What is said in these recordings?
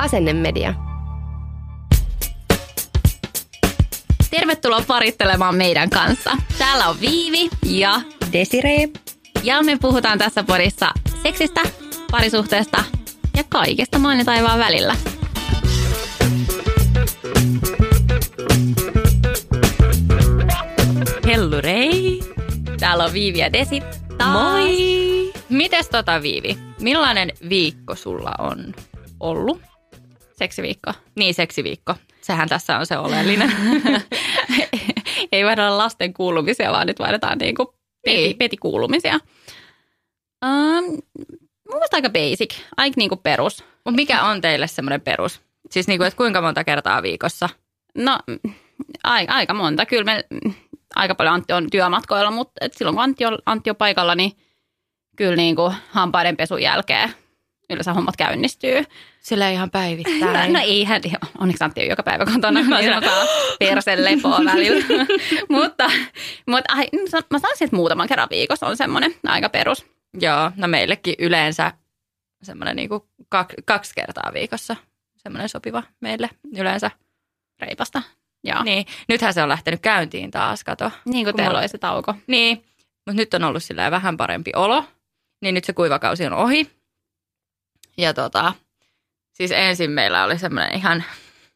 Asennemedia. Tervetuloa parittelemaan meidän kanssa. Täällä on Viivi ja Desiree. ja me puhutaan tässä podissa seksistä, parisuhteesta ja kaikesta maan ja taivaan välillä. Hellurei! Täällä on Viivi ja Desi taas. Moi! Mites tota Viivi? Millainen viikko sulla on ollut? Seksiviikko. Niin, seksiviikko. Sehän tässä on se oleellinen. Ei olla lasten kuulumisia, vaan nyt vaihdetaan niinku peti, Niin. petikuulumisia. Um, mun mielestä aika basic, aika niinku perus. Mut mikä on teille semmoinen perus? Siis niinku, että kuinka monta kertaa viikossa? No, aika, aika monta. Kyllä me aika paljon Antti on työmatkoilla, mutta et silloin kun Antti on, Antti on paikalla, niin kyllä niin kuin hampaiden pesun jälkeen yleensä hommat käynnistyy. Sillä ihan No, päivittäin. no eihän, onneksi Antti on joka päivä kotona, niin se saa persen lepoa välillä. mutta mutta ai, mä sanoisin, että muutaman kerran viikossa on semmoinen aika perus. Joo, no meillekin yleensä semmoinen niinku kak, kaksi kertaa viikossa. Semmoinen sopiva meille yleensä. reipasta. Joo. Niin, nythän se on lähtenyt käyntiin taas, kato. Niin kuin teillä oli se tauko. Niin, mutta nyt on ollut sillä vähän parempi olo. Niin nyt se kuivakausi on ohi. Ja tota, siis ensin meillä oli semmoinen ihan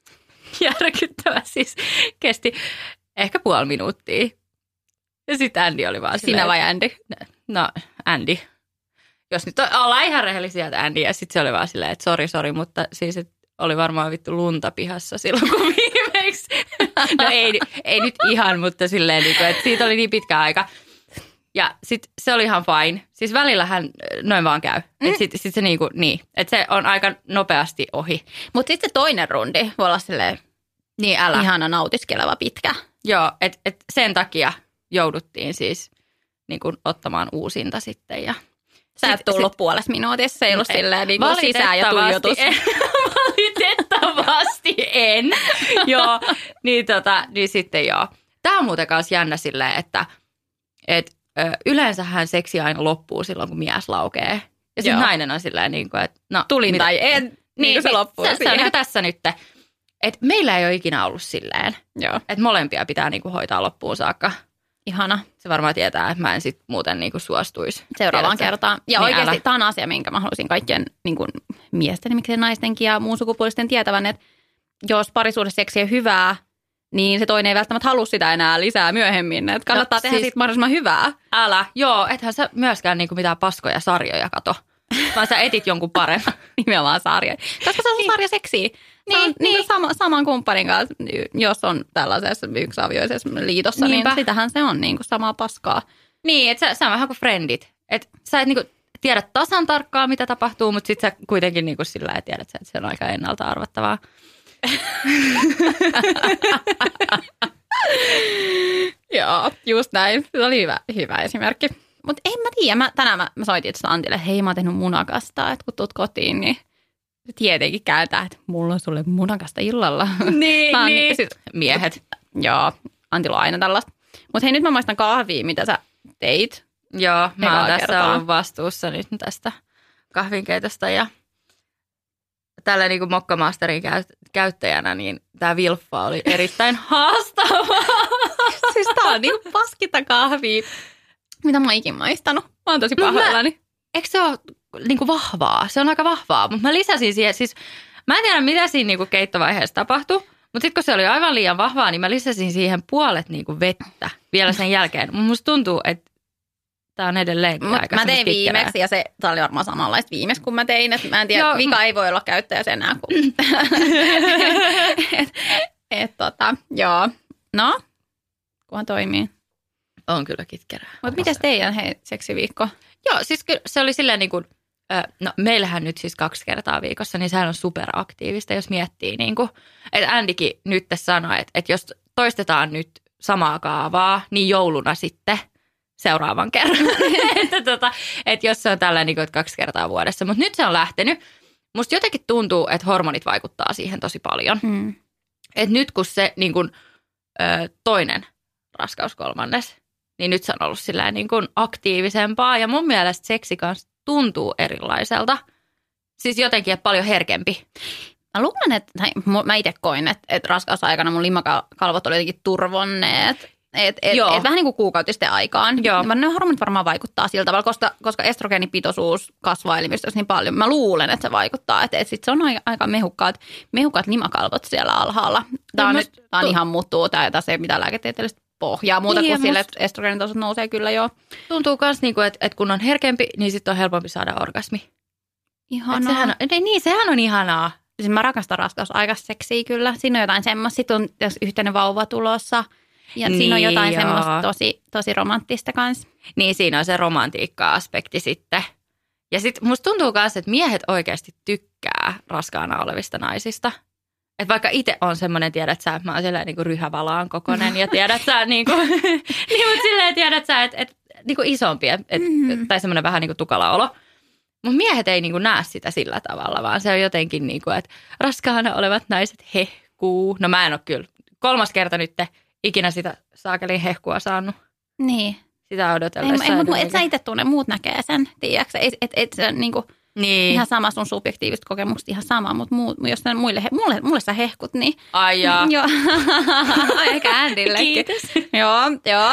järkyttävä, siis kesti ehkä puoli minuuttia. Ja sitten Andy oli vaan Sinä silleen, vai Andy? No, Andy. Jos nyt ollaan ihan rehellisiä, että Andy. Ja sitten se oli vaan silleen, että sori, sori, mutta siis et oli varmaan vittu lunta pihassa silloin, kun viimeksi. No ei, ei nyt ihan, mutta silleen, niin kuin, että siitä oli niin pitkä aika. Ja sitten se oli ihan fine. Siis välillähän äh, noin vaan käy. Mm. Että sitten sit se niinku, niin, että se on aika nopeasti ohi. Mutta sitten se toinen rundi voi olla silleen Niin älä. Ihan. ihana nautiskeleva pitkä. Joo, että et sen takia jouduttiin siis niin kuin, ottamaan uusinta sitten. Ja Sä et Sit- tullut sit- puolessa minuutissa, ei ollut silleen niin sisään ja Valitettavasti tuijotus. en. Valitettavasti en. joo, niin, tota, niin sitten joo. Tämä on muuten kanssa jännä silleen, että et, ö, yleensähän seksi aina loppuu silloin, kun mies laukee. Ja sitten nainen on silleen, niin kuin, että no, Tulin mitä- tai en, niin, kuin se loppuu se, se on niin tässä nyt. Että meillä ei ole ikinä ollut silleen, Joo, että molempia pitää niin kuin hoitaa loppuun saakka. ihana. Se varmaan tietää, että mä en sit muuten niin kuin suostuisi. Seuraavaan Tiedätkö? kertaan. Ja Niin, oikeasti tämä on asia, minkä mä haluaisin kaikkien niin kuin miesten, miksei naistenkin ja muun sukupuolisten tietävän, että jos parisuhdeseksi on hyvää, niin se toinen ei välttämättä halua sitä enää lisää myöhemmin. Että kannattaa No, tehdä siis- siitä mahdollisimman hyvää. Älä, joo, ethän sä myöskään niinku mitään paskoja sarjoja kato. Vaan sä etit jonkun paremman. Nimenomaan sarja. Koska se on niin. sarja seksiä. Niin, niin. niin. Sama, saman kumppanin kanssa, jos on tällaisessa yksiavioisessa liitossa, Niinpä. niin sitähän se on niin kuin samaa paskaa. niin, että sä, sä on vähän kuin friendit. Et sä et niinku tiedä tasan tarkkaan, mitä tapahtuu, mutta sit sä kuitenkin niinku sillä tiedät, että se on aika ennalta arvattavaa. Joo, just näin. Se oli hyvä, hyvä esimerkki. Mutta en mä tiedä, mä, tänään mä, mä soitin itse Antille, että hei mä oon tehnyt munakasta, että kun tuut kotiin, niin tietenkin kääntää, että mulla on sulle munakasta illalla. Niin, Mä oon niin. sit- Miehet. Joo, Antilla on aina tällaista. Mutta hei, nyt mä maistan kahvia, mitä sä teit. Joo, mä oon tässä kertaa. ollut vastuussa nyt tästä kahvinkeitosta ja tällä niin Mokkamasterin käyt- käyttäjänä, niin tämä vilffa oli erittäin haastava. siis tää on niin paskita kahvia, mitä mä oon ikin maistanut. Mä oon tosi No mä- pahoillani. Eikö se ole niin kuin vahvaa? Se on aika vahvaa, mutta mä lisäsin siihen, siis mä en tiedä mitä siinä niin kuin keittovaiheessa tapahtui, mutta sitten kun se oli aivan liian vahvaa, niin mä lisäsin siihen puolet niin kuin vettä vielä sen jälkeen. Musta tuntuu, että tämä on edelleen Mut aika mä tein viimeksi ja se tää oli varmaan samanlaista viimeksi, kun mä tein. Et mä en tiedä, Joo. vika ei voi olla käyttäjässä enää. Kun... et, et, tota, joo. No, kunhan toimii. On kyllä kitkerää. Mutta miten teidän hei, seksiviikko? Joo, siis kyllä se oli silleen niin kuin, no meillähän nyt siis kaksi kertaa viikossa, niin sehän on superaktiivista, jos miettii niin kuin, että Andykin nyt sanoi, että, että jos toistetaan nyt samaa kaavaa, niin jouluna sitten seuraavan kerran. että, tota, että jos se on tällä niin kuin, että kaksi kertaa vuodessa. Mutta nyt se on lähtenyt. Musta jotenkin tuntuu, että hormonit vaikuttaa siihen tosi paljon. Hmm. Et nyt kun se niin kun, ö, toinen raskaus kolmannes, niin nyt se on ollut sillä niin kun aktiivisempaa. Ja mun mielestä seksi kanssa tuntuu erilaiselta. Siis jotenkin, että paljon herkempi. Mä luulen, että, tai mä itse koin, että, että raskausaikana mun limakalvot oli jotenkin turvonneet. Et, et, Joo. et vähän niin kuin kuukautisten aikaan. Joo. Ne hormonit varmaan vaikuttaa sillä tavalla, koska, koska estrogeenipitoisuus kasvaa elimistössä niin paljon. Mä luulen, että se vaikuttaa. Että et sit se on aika, mehukkaat, mehukkaat limakalvot siellä alhaalla. Tämä on, nyt, tää on ihan muuttuu. Tämä ei ole mitään lääketieteellistä pohjaa muuta Niin, niin, kuin sille, että estrogeenitausot nousee kyllä jo. Tuntuu myös, niinku, että, että kun on herkempi, niin sitten on helpompi saada orgasmi. Et Ihanaa. sehän on, ei, niin, sehän on ihanaa. Siis mä rakastan raskausaikaseksiä kyllä. Siinä on jotain semmoista. Sitten on jos yhteinen vauva tulossa. Ja niin, siinä on Niin, jotain joo. semmoista tosi, tosi romanttista kanssa. Niin siinä on se romantiikka-aspekti sitten. Ja sitten musta tuntuu myös, että miehet oikeasti tykkää raskaana olevista naisista. Et vaikka itse on semmoinen, tiedät sä, että mä oon silleen niin ryhävalaan kokonen ja tiedät sä, niin kuin, niin, mutta silleen tiedät sä, että et, niin kuin isompi, et, Mhm. tai semmoinen vähän niin kuin tukala olo. Mutta miehet ei niin kuin näe sitä sillä tavalla, vaan se on jotenkin niin kuin, että raskaana olevat naiset hehkuu. No mä en ole kyllä kolmas kerta nyt ikinä sitä saakelin hehkua saanut. Niin. Sitä Ei, odotellessa. ei, mutta et sä itse tunne, muut näkee sen, tiedätkö? Et, et, et se on niinku Niin. ihan sama sun subjektiiviset kokemukset, ihan sama, mutta muu, jos ne muille, he- mulle, mulle sä hehkut, niin Ai jaa. joo. Ehkä Andillekin. Kiitos. joo, joo.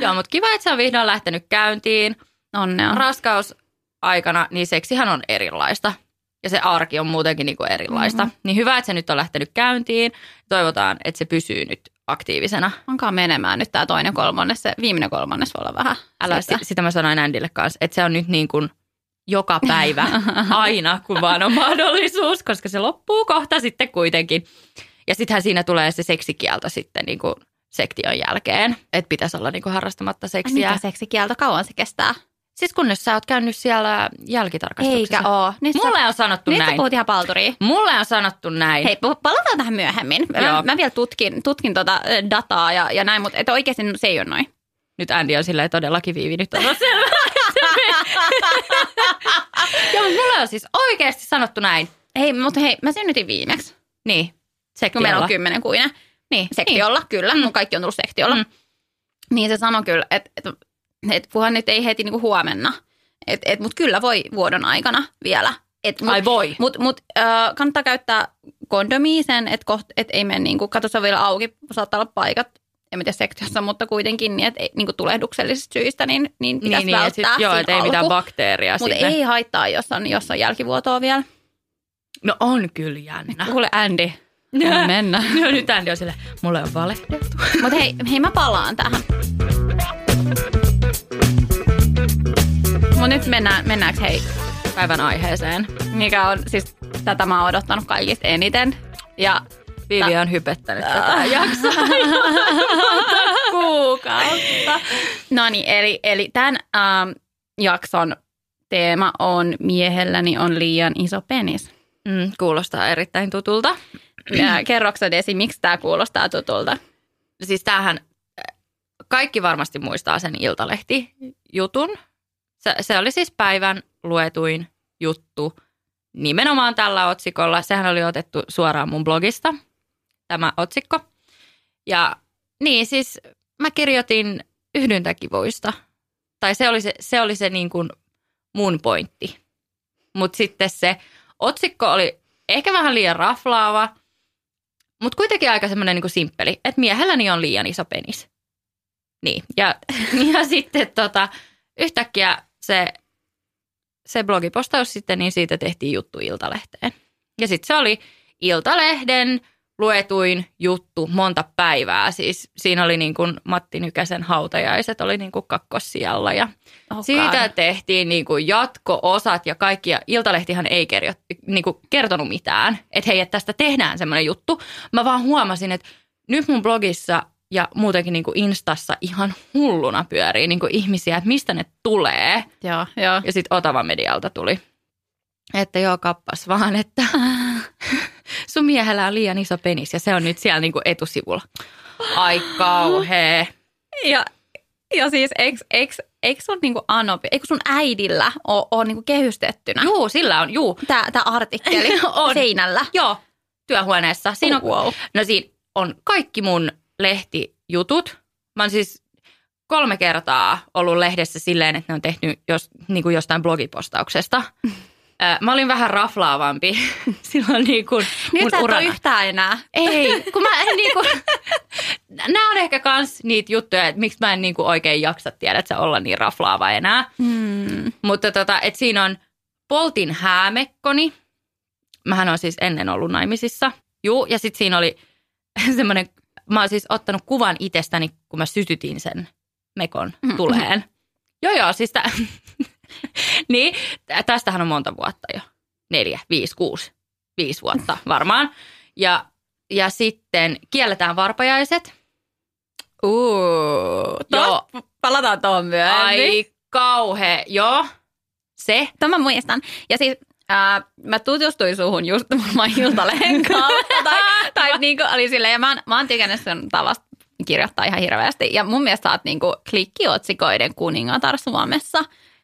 Joo, mutta kiva, että se on vihdoin lähtenyt käyntiin. Onnea. Raskausaikana, niin seksihän on erilaista. Ja se arki on muutenkin niin kuin erilaista. Mhm. Mm-hmm. Niin hyvä, että se nyt on lähtenyt käyntiin. Toivotaan, että se pysyy nyt aktiivisena. Onkaan menemään nyt tämä toinen kolmannes, se viimeinen kolmannes voi olla vähän. Älä, sitä. sitä. mä sanoin Andille kanssa, että se on nyt niin kuin joka päivä, aina kun vaan on mahdollisuus, koska se loppuu kohta sitten kuitenkin. Ja sittenhän siinä tulee se seksikielto sitten niin kuin sektion jälkeen, että pitäisi olla niin kuin harrastamatta seksiä. Mikä seksikielto, kauan se kestää? Siis kunnes sä oot käynyt siellä jälkitarkastuksessa. Eikä oo. Nyt sä- Mulle on sanottu Nyt sä näin. puhut ihan palturia. Mulle on sanottu näin. Hei, palataan tähän myöhemmin. Mä, Joo. mä vielä tutkin, tutkin tota dataa ja, ja näin, mutta et oikeasti se ei ole noin. Nyt Andy on silleen todellakin viivi nyt on selvä. Joo, mutta mulle on siis oikeasti sanottu näin. Hei, mutta hei, mä synnytin viimeksi, Niin, kun sektiolla. meillä on kymmenen kuinen. Niin, Sektiolla, kyllä. Mm. Mun kaikki on tullut sektiolla. Mm. Niin se sanoi kyllä, että et, et, kunhan nyt ei heti niinku huomenna. Että et, mut kyllä voi vuodon aikana vielä. Et, mut, Ai voi. Mutta mut, äh, kannattaa käyttää kondomia sen, että et ei mene, niinku, katso se on vielä auki, saattaa olla paikat, en tiedä sektiossa, mutta kuitenkin, niin että niinku tulehduksellisista syistä, niin, niin pitäisi niin, niin, et sit, välttää joo, siinä et ei mitään bakteeria Mutta ei haittaa, jos on, jos on jälkivuotoa vielä. No on kyllä jännä. Kuule Andy, mennä. No nyt Andy on silleen, mulle on valehdeltu. Mutta hei, hei, mä palaan tähän. Mutta nyt mennään, mennäänkö hei, Päivän aiheeseen. mikä on, siis tätä mä oon odottanut kaikista eniten. Ja Viivi on hypettänyt tätä jaksoa kuukautta. no niin, eli, eli tämän ähm, jakson teema on miehelläni on liian iso penis. Mm, kuulostaa erittäin tutulta. Ja kerroksä Desi, miksi tämä kuulostaa tutulta? Siis tämähän, kaikki varmasti muistaa sen Iltalehti-jutun. Se, se oli siis päivän luetuin juttu nimenomaan tällä otsikolla. Sehän oli otettu suoraan mun blogista, tämä otsikko. Ja niin siis mä kirjoitin yhdyntäkivuista. Tai se oli se, se, oli se niin kuin mun pointti. Mutta sitten se otsikko oli ehkä vähän liian raflaava, mutta kuitenkin aika semmoinen niin simppeli, että miehelläni on liian iso penis. Niin, ja, ja sitten tota, yhtäkkiä se, se blogipostaus sitten, niin siitä tehtiin juttu Iltalehteen. Ja sitten se oli Iltalehden luetuin juttu monta päivää. Siis siinä oli niin kuin Matti Nykäsen hautajaiset oli niin kuin kakkossijalla ja Oh siitä tehtiin niin kuin jatko-osat ja kaikki. Ja Iltalehtihan ei kerjo, niin kuin kertonut mitään, että hei, että tästä tehdään semmoinen juttu. Mä vaan huomasin, että nyt mun blogissa ja muutenkin niin kuin Instassa ihan hulluna pyörii niin kuin ihmisiä, että mistä ne tulee. Joo, joo. Ja sitten Otava Medialta tuli, että joo, kappas vaan, että sun miehellä on liian iso penis ja se on nyt siellä niin kuin etusivulla. Ai kauhea. Ja, ja siis eikö, eikö, eikö sun niinku anopi, eikö sun äidillä ole, ole niinku kehystettynä Juu, sillä on, juu. tämä tää artikkeli On. seinällä? Joo, työhuoneessa. Siinä on, wow. no siinä on kaikki mun lehtijutut. Mä oon siis kolme kertaa ollut lehdessä silleen, että ne on tehnyt jos, niin kuin jostain blogipostauksesta. Mä olin vähän raflaavampi silloin niin kuin Nyt mun sä et urana. yhtään enää. Ei, kun mä en niinku, nämä on ehkä kans niitä juttuja, että miksi mä en niinku oikein jaksa tiedä, että olla niin raflaava enää. Mm. Mutta tota, että siinä on Poltin häämekkoni. Mähän on siis ennen ollut naimisissa. Juu, ja sitten siinä oli semmoinen, mä oon siis ottanut kuvan itsestäni, kun mä sytytin sen mekon tuleen. Joo, joo, siis tä, niin, tä- tästähän on monta vuotta jo. Neljä, viisi, kuusi, viisi vuotta varmaan. Ja, ja sitten kielletään varpajaiset. Uh, Joo. Palataan tuohon myöhemmin. Ai kauhe, joo. Se. Tämä mä muistan. Ja siis ää, mä tutustuin suhun just varmaan Iltalehden kautta. tai, tai niinku oli silleen, ja mä, oon- mä oon tykännyt sun tavasta kirjoittaa ihan hirveästi. Ja mun mielestä sä oot niinku klikkiotsikoiden kuningatar Suomessa.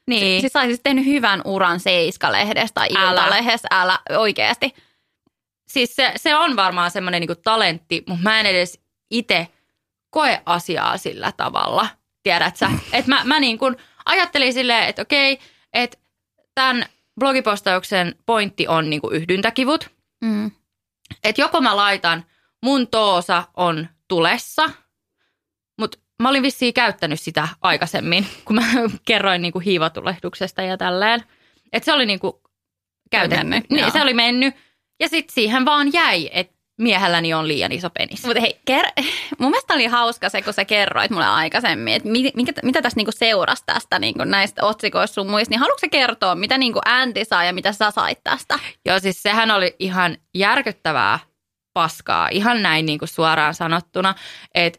Niin. Siis sä olisit tehnyt hyvän uran Seiska-lehdestä tai Älä. Iltalehdessä, älä oikeasti. siis se, se on varmaan semmoinen niinku talentti, mutta mä en edes itse koe asiaa sillä tavalla. Tiedät sä? Että mä, mä niin kuin ajattelin silleen, että okei, että tämän blogipostauksen pointti on niin kuin yhdyntäkivut. Mm. Että joko mä laitan, mun toosa on tulessa, mutta mä olin vissiin käyttänyt sitä aikaisemmin, kun mä kerroin niin kuin hiivatulehduksesta ja tälleen. Että se oli niin kuin käytetty. mennyt, niin, joo. se oli mennyt. Ja sitten siihen vaan jäi, että miehelläni on liian iso penis. Mutta hei, ker- mun mielestä oli hauska se, kun sä kerroit mulle aikaisemmin, että mi- mikä, mitä tässä niinku seurasi tästä niinku näistä otsikoista sun muista, niin haluatko sä kertoa, mitä niinku Andy saa ja mitä sä sait tästä? Joo, siis sehän oli ihan järkyttävää paskaa, ihan näin niin kuin suoraan sanottuna, että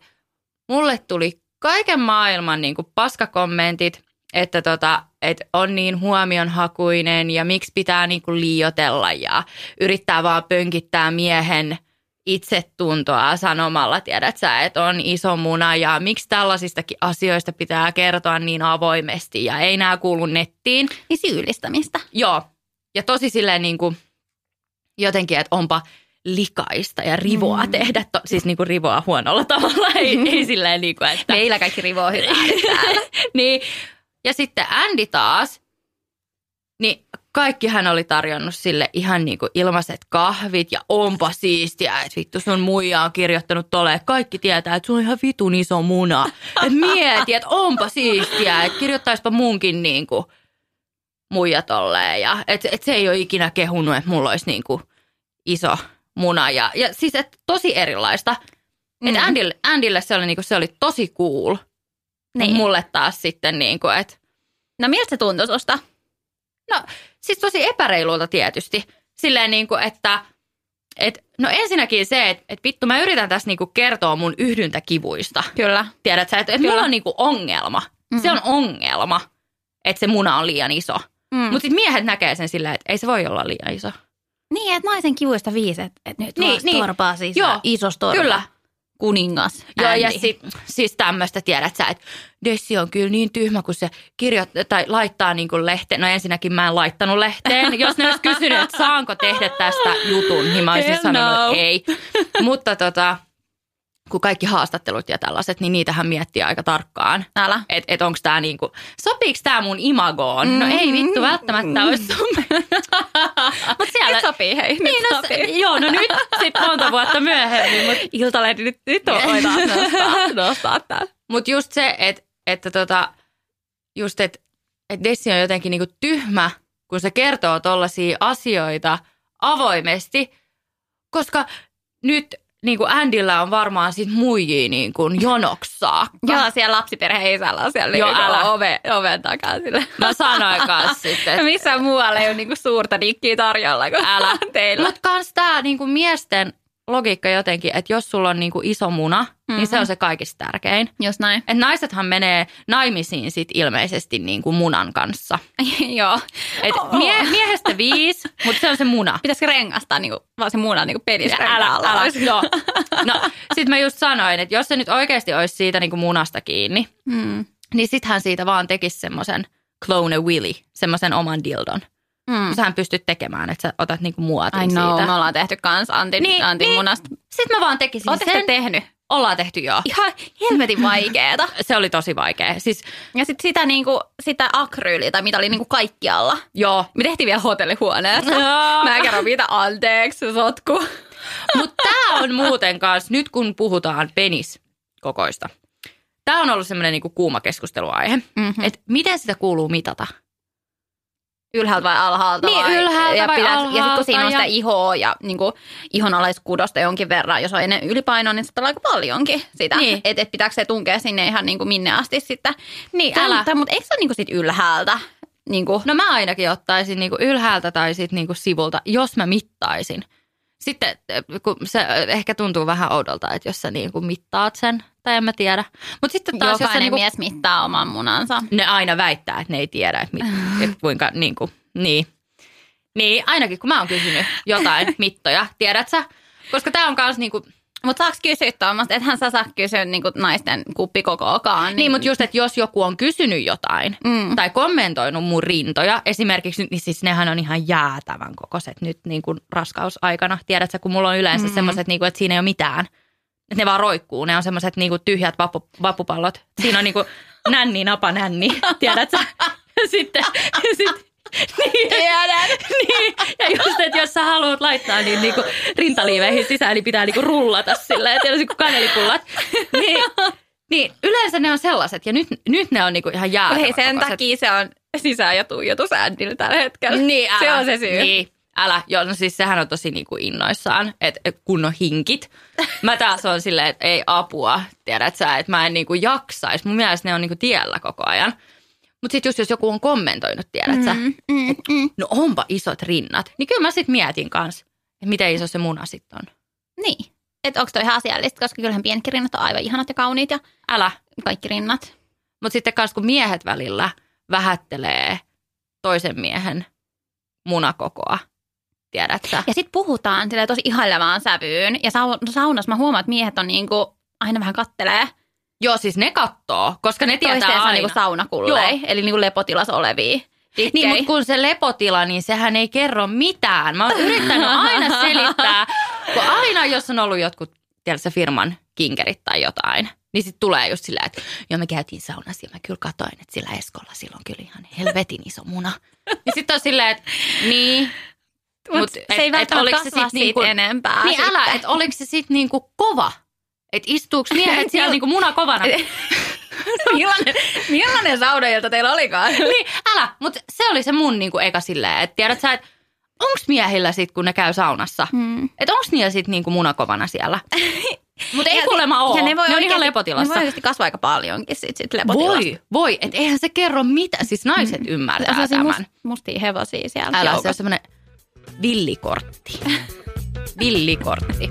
mulle tuli kaiken maailman niin kuin paskakommentit, että tota, et on niin huomionhakuinen ja miksi pitää niin kuin liiotella ja yrittää vaan pönkittää miehen itsetuntoa sanomalla, tiedät sä, että on iso muna ja miksi tällaisistakin asioista pitää kertoa niin avoimesti ja ei nämä kuulu nettiin. Niin syyllistämistä. Joo. Ja tosi silleen niin kuin jotenkin, että onpa likaista ja rivoa mm. tehdä, to, siis niin kuin rivoa huonolla tavalla, ei, ei silleen niin kuin, että... Meillä kaikki rivoo hyvää niin. Ja sitten Andy taas, niin kaikki hän oli tarjonnut sille ihan niin kuin ilmaiset kahvit ja onpa siistiä, että vittu sun muija on kirjoittanut tolle. Kaikki tietää, että sun on ihan vitun iso muna. Et mieti, että onpa siistiä, että kirjoittaispa munkin niin kuin muija tolleen. Ja et, et se ei ole ikinä kehunut, että mulla olisi niin kuin iso muna. Ja, ja siis et tosi erilaista. Mm. Et. Andylle, Andylle se oli, niin kuin, se oli tosi cool. Niin. Niin. Mulle taas sitten niin kuin, että No miltä se tuntui susta? No siis tosi epäreilulta tietysti. Silleen niin kuin, että et, no ensinnäkin se, että et vittu mä yritän tässä niin kuin kertoa mun yhdyntäkivuista. Kyllä. Tiedät sä, että et mulla on niin kuin ongelma. Mm-hmm. Se on ongelma, että se muna on liian iso. Mm. Mutta sitten miehet näkee sen silleen, että ei se voi olla liian iso. Niin, että naisen kivuista viisi, että, nyt Niin, niin, niin. torpaa siis Joo, iso storpa. Kyllä. Kuningas. Joo, ja Andy. sit, siis tämmöistä tiedät sä, että Dessi on kyllä niin tyhmä, kun se kirjoittaa tai laittaa niin kuin lehteen. No ensinnäkin mä en laittanut lehteen. Jos ne olisi kysynyt, että saanko tehdä tästä jutun, niin mä olisin Hell sanonut, no. ei. Mutta tota, kun kaikki haastattelut ja tällaiset, niin niitähän miettii aika tarkkaan. Älä. Että et onko tämä niinku, sopiiko tämä mun imagoon? No ei vittu, välttämättä olisi sun. Mutta siellä... Nyt sopii, hei. Niin, nyt no, sopii. joo, no nyt sitten monta vuotta myöhemmin. Mutta Iltalehti nyt, nyt on voi taas nostaa, nostaa. Mutta just se, että, että tota, just, että, että Dessi on jotenkin niinku tyhmä, kun se kertoo tollaisia asioita avoimesti, koska nyt niin kuin Andyllä on varmaan sit muijia niin kuin jonoksi saakka. Joo, siellä lapsiperheen isällä on siellä Joo, älä. ove, oven takaa sille. Mä sanoin kanssa sitten, että missään muualla ei ole niinku suurta dikkiä tarjolla kuin älä. teillä. Mutta kans tää niin kuin miesten logiikka jotenkin, että jos sulla on niin kuin iso muna, mm-hmm. niin se on se kaikista tärkein. Just näin. Et naisethan menee naimisiin sit ilmeisesti niin kuin munan kanssa. Joo. Et Oh. mie- miehestä viisi, mutta se on se muna. Pitäisikö rengastaa niinku, vaan se muna niinku pelissä Älä, älä. Joo. No, sit mä just sanoin, että jos se nyt oikeasti olisi siitä niin kuin munasta kiinni, Mm. niin sit hän siitä vaan tekisi semmoisen clone a Willy, semmoisen oman dildon. Mm. Sähän pystyt tekemään, että sä otat niinku muotin I know, siitä. me ollaan tehty kans Antin, Niin, Antin niin. munasta. Sitten mä vaan tekisin Oletteko sen. te tehnyt? Ollaan tehty joo. Ihan helvetin vaikeeta. Se oli tosi vaikea. Siis Ja sitten sitä, niinku, sitä akryyliä, tai mitä oli niinku kaikkialla. joo. Me tehtiin vielä hotellihuoneessa. Mä kerron mitä anteeksi, sotku. Mutta tämä on muuten kanssa, nyt kun puhutaan peniskokoista, tämä on ollut semmoinen niinku kuuma keskusteluaihe. Mm-hmm. Että miten sitä kuuluu mitata? Ylhäältä vai alhaalta? Niin, vai? ylhäältä ja vai Ja sitten alhaalta kun siinä on ja- sitä ihoa ja niin kuin, ihonalaiskudosta jonkin verran, jos on ennen ylipainoa, niin sitä on aika paljonkin sitä. Niin. Että et pitääkö se tunkea sinne ihan niin kuin minne asti sitten. Niin, Tämä, älä. mutta eikö se ole niin kuin sit ylhäältä? Niin kuin, No mä ainakin ottaisin niinku ylhäältä tai sit niinku sivulta, jos mä mittaisin. Sitten eh, kun se eh, ehkä tuntuu vähän oudolta, että jos sä niinku mittaat sen, tai en mä tiedä. Mutta sitten taas, jos jokainen niinku, mies mittaa oman munansa. ne aina väittää, että ne ei tiedä, että, mit, että kuinka niinku, niin. Niin, ainakin kun mä oon kysynyt jotain mittoja, tiedät sä? Koska tää on kans niinku, Mutta saaks kysyä tuommoista, ethän sä saa kysyä niin kuin naisten kuppikokoakaan. niin, niin mutta just, että jos joku on kysynyt jotain Mm. tai kommentoinut mun rintoja, esimerkiksi, niin siis nehän on ihan jäätävän kokoiset nyt niin kuin raskausaikana. Tiedätkö, kun mulla on yleensä mm. semmoiset, niin kuin, että siinä ei ole mitään. Että ne vaan roikkuu, ne on semmoiset niin kuin tyhjät vappu, vappupallot. Siinä on niin kuin nänni, napa, nänni, tiedätkö? Sitten, sit, niin, Tiedän. niin, ja just, että jos sä haluat laittaa niin niinku rintaliiveihin sisään, niin pitää niinku rullata silleen, että kuin kanelipullat. Niin, niin, yleensä ne on sellaiset, ja nyt, nyt ne on niinku ihan jäätävän Hei, sen kokoiset. takia se on sisään- ja tuijotus Andillä tällä hetkellä. Niin, älä. Se on se syy. Niin, älä. Joo, no siis sehän on tosi niinku innoissaan, että et kun on hinkit. Mä taas on silleen, että ei apua, tiedät sä, että mä en niinku jaksais. Mun mielestä ne on niinku tiellä koko ajan. Mutta sitten just jos joku on kommentoinut, tiedät sä, Mm, mm, mm. no onpa isot rinnat, niin kyllä mä sitten mietin kanssa, että miten iso se muna sitten on. Niin. Että onko toi ihan asiallista, koska kyllähän pienetkin rinnat on aivan ihanat ja kauniit ja Älä. kaikki rinnat. Mutta sitten kanssa kun miehet välillä vähättelee toisen miehen munakokoa, tiedät sä. Ja sitten puhutaan silleen tosi ihailevaan sävyyn. Ja sau- saunassa mä huomaan, että miehet on niinku aina vähän kattelee Joo, siis ne kattoo, koska ne tietää toistensa aina. niinku saunakullei, eli niinku lepotilas olevia. Niin, tikkei. mutta kun se lepotila, niin sehän ei kerro mitään. Mä oon yrittänyt aina selittää, kun aina jos on ollut jotkut, tiedätkö, firman kinkerit tai jotain, niin sitten tulee just silleen, että joo me käytiin saunassa ja mä kyllä katoin, että sillä Eskolla silloin kyllä ihan helvetin iso muna. Ja sitten on silleen, että niin, Mut, Mut se et- ei et välttämättä se sit siitä niinku- enempää. niin älä, sitten. että oliko se sitten niinku kova? Että istuuko miehet siellä niinku muna kovana? millainen, millainen saunailta teillä olikaan? niin, älä, mutta se oli se mun niinku eka silleen, että tiedät sä, että onks miehillä sit, kun ne käy saunassa, Hmm. että onks niillä sit niinku munakovana siellä? Mutta ei Ja kuulemma. Ja ne, voi ne on ihan oikeasti- lepotilassa. Ne voi oikeasti kasvaa aika paljonkin sit, sit lepotilassa. voi, voi. Että eihän se kerro mitä. Siis naiset Mm. ymmärtää Sellaisia tämän. Must, mustia hevosia siellä Älä, se on joukossa. semmoinen villikortti. villikortti.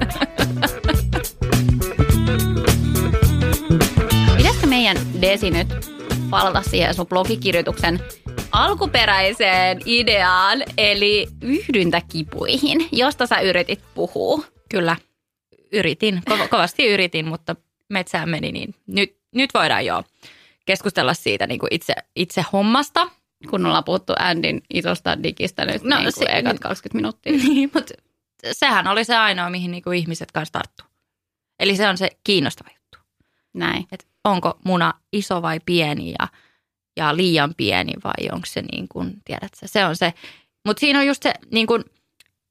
Meidän Desi nyt palata siihen sun blogikirjoituksen alkuperäiseen ideaan, eli yhdyntäkipuihin, josta sä yritit puhua? Kyllä, yritin. Ko- kovasti yritin, mutta metsään meni, niin nyt, nyt voidaan jo keskustella siitä niin kuin itse, itse hommasta. Kun ollaan puhuttu Andin isosta digistä nyt No, niin kuin se- ekat 20 minuuttia. Niin, mutta sehän oli se ainoa, mihin niin kuin ihmiset kanssa tarttuu. Eli se on se kiinnostava juttu. Näin. Että onko muna iso vai pieni ja, ja liian pieni vai onko se niin kuin, tiedätkö, se on se. Mutta siinä on just se, niin kuin,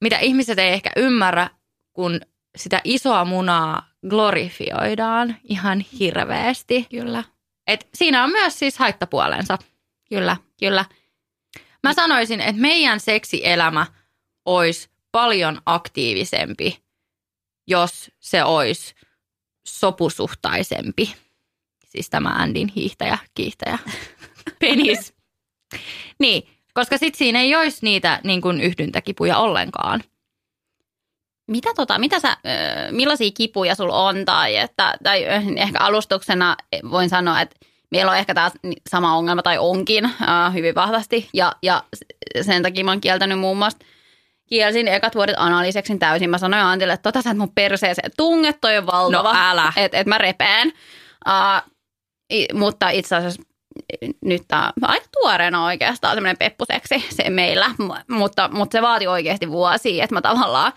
mitä ihmiset ei ehkä ymmärrä, kun sitä isoa munaa glorifioidaan ihan hirveästi. Kyllä, Et siinä on myös siis haittapuolensa. kyllä, kyllä. Mä sanoisin, että meidän seksielämä olisi paljon aktiivisempi, jos se olisi sopusuhtaisempi. Siis tämä Andin hiihtäjä, kiihtäjä, penis. Niin, koska sitten siinä ei olisi niitä niin kuin yhdyntäkipuja ollenkaan. Mitä, tota, mitä sä, millaisia kipuja sulla on? Tai, että, tai ö, ehkä alustuksena voin sanoa, että meillä on ehkä taas sama ongelma tai onkin äh, hyvin vahvasti. Ja, ja sen takia mä oon kieltänyt muun muassa kielsin ekat vuodet analyseksin täysin. Mä sanoin Antille, että tota sä et mun perseeseen tunget, toi on valtava. No älä. Että et mä repeen. Uh, mutta itse asiassa nyt tämä on aika tuoreena oikeastaan semmoinen peppuseksi se meillä, mutta, mutta se vaati oikeasti vuosia, että mä tavallaan